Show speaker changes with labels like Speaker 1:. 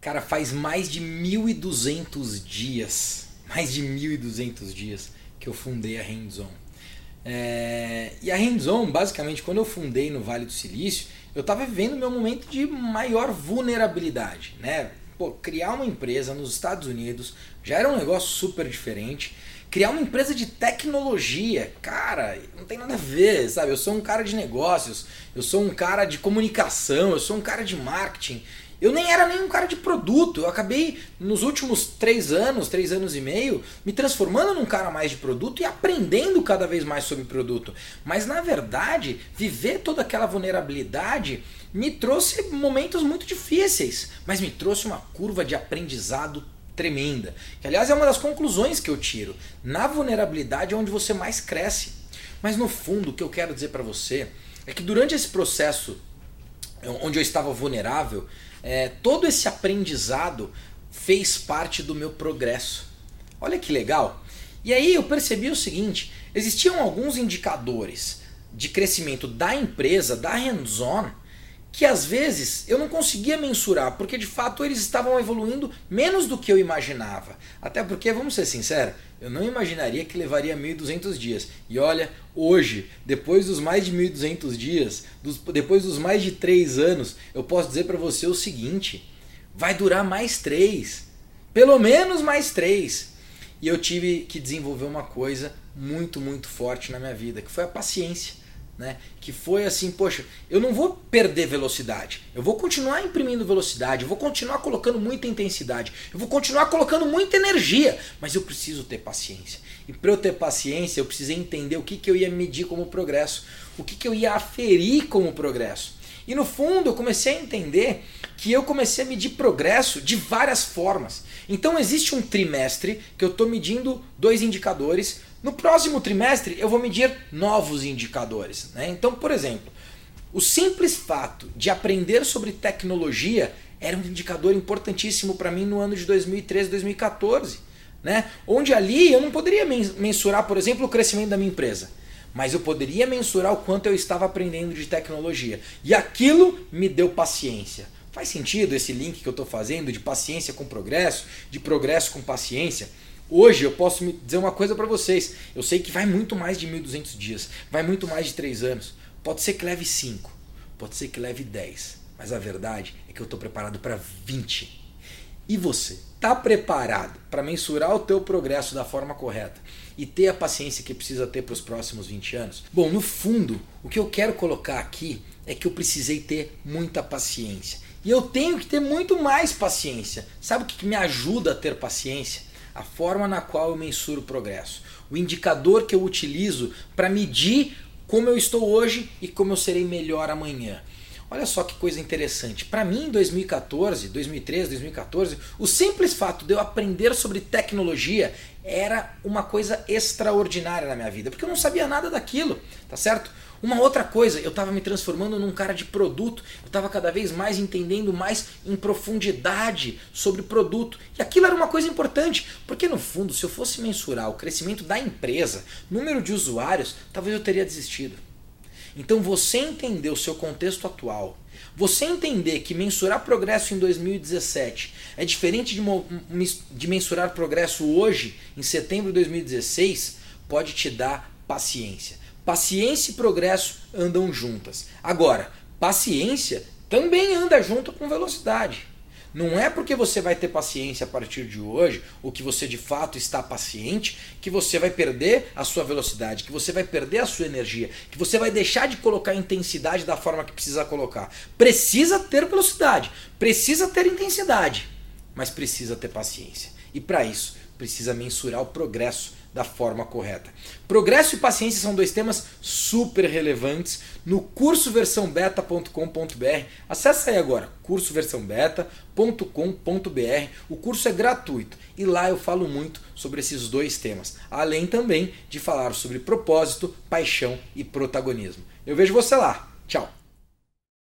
Speaker 1: Cara, faz mais de 1.200 dias, mais de 1.200 dias que eu fundei a Hands On. É, e a Hands On, basicamente, quando eu fundei no Vale do Silício, eu estava vivendo meu momento de maior vulnerabilidade, né? Pô, criar uma empresa nos Estados Unidos já era um negócio super diferente. Criar uma empresa de tecnologia, cara, não tem nada a ver, sabe? Eu sou um cara de negócios, eu sou um cara de comunicação, eu sou um cara de marketing. Eu nem era nem um cara de produto. Eu acabei, nos últimos três anos, três anos e meio, me transformando num cara mais de produto e aprendendo cada vez mais sobre produto. Mas na verdade, viver toda aquela vulnerabilidade me trouxe momentos muito difíceis, mas me trouxe uma curva de aprendizado tremenda. Que aliás é uma das conclusões que eu tiro. Na vulnerabilidade é onde você mais cresce. Mas no fundo, o que eu quero dizer para você é que durante esse processo onde eu estava vulnerável, é, todo esse aprendizado fez parte do meu progresso. Olha que legal! E aí eu percebi o seguinte: existiam alguns indicadores de crescimento da empresa, da hands-on, que às vezes eu não conseguia mensurar, porque de fato eles estavam evoluindo menos do que eu imaginava. Até porque, vamos ser sinceros, eu não imaginaria que levaria 1.200 dias. E olha, hoje, depois dos mais de 1.200 dias, dos, depois dos mais de 3 anos, eu posso dizer para você o seguinte: vai durar mais 3. Pelo menos mais 3. E eu tive que desenvolver uma coisa muito, muito forte na minha vida, que foi a paciência né? Que foi assim, poxa, eu não vou perder velocidade. Eu vou continuar imprimindo velocidade, eu vou continuar colocando muita intensidade, eu vou continuar colocando muita energia, mas eu preciso ter paciência. E para eu ter paciência, eu precisei entender o que, que eu ia medir como progresso, o que, que eu ia aferir como progresso. E no fundo, eu comecei a entender que eu comecei a medir progresso de várias formas. Então existe um trimestre que eu estou medindo dois indicadores no próximo trimestre eu vou medir novos indicadores. Né? Então, por exemplo, o simples fato de aprender sobre tecnologia era um indicador importantíssimo para mim no ano de 2013, 2014. Né? Onde ali eu não poderia mensurar, por exemplo, o crescimento da minha empresa. Mas eu poderia mensurar o quanto eu estava aprendendo de tecnologia. E aquilo me deu paciência. Faz sentido esse link que eu estou fazendo de paciência com progresso, de progresso com paciência? Hoje eu posso me dizer uma coisa para vocês. Eu sei que vai muito mais de 1.200 dias, vai muito mais de 3 anos. Pode ser que leve 5, pode ser que leve 10, mas a verdade é que eu estou preparado para 20. E você, está preparado para mensurar o teu progresso da forma correta e ter a paciência que precisa ter para os próximos 20 anos? Bom, no fundo, o que eu quero colocar aqui é que eu precisei ter muita paciência. E eu tenho que ter muito mais paciência. Sabe o que me ajuda a ter paciência? A forma na qual eu mensuro o progresso, o indicador que eu utilizo para medir como eu estou hoje e como eu serei melhor amanhã. Olha só que coisa interessante. Para mim, em 2014, 2013, 2014, o simples fato de eu aprender sobre tecnologia era uma coisa extraordinária na minha vida, porque eu não sabia nada daquilo, tá certo? Uma outra coisa, eu estava me transformando num cara de produto, eu estava cada vez mais entendendo mais em profundidade sobre produto. E aquilo era uma coisa importante, porque no fundo, se eu fosse mensurar o crescimento da empresa, número de usuários, talvez eu teria desistido. Então você entender o seu contexto atual, você entender que mensurar progresso em 2017 é diferente de, de mensurar progresso hoje, em setembro de 2016, pode te dar paciência. Paciência e progresso andam juntas. Agora, paciência também anda junto com velocidade. Não é porque você vai ter paciência a partir de hoje, ou que você de fato está paciente, que você vai perder a sua velocidade, que você vai perder a sua energia, que você vai deixar de colocar intensidade da forma que precisa colocar. Precisa ter velocidade, precisa ter intensidade, mas precisa ter paciência. E para isso, precisa mensurar o progresso da forma correta. Progresso e paciência são dois temas super relevantes no curso versão beta.com.br. Acesse aí agora, cursoversãobeta.com.br. O curso é gratuito e lá eu falo muito sobre esses dois temas, além também de falar sobre propósito, paixão e protagonismo. Eu vejo você lá. Tchau.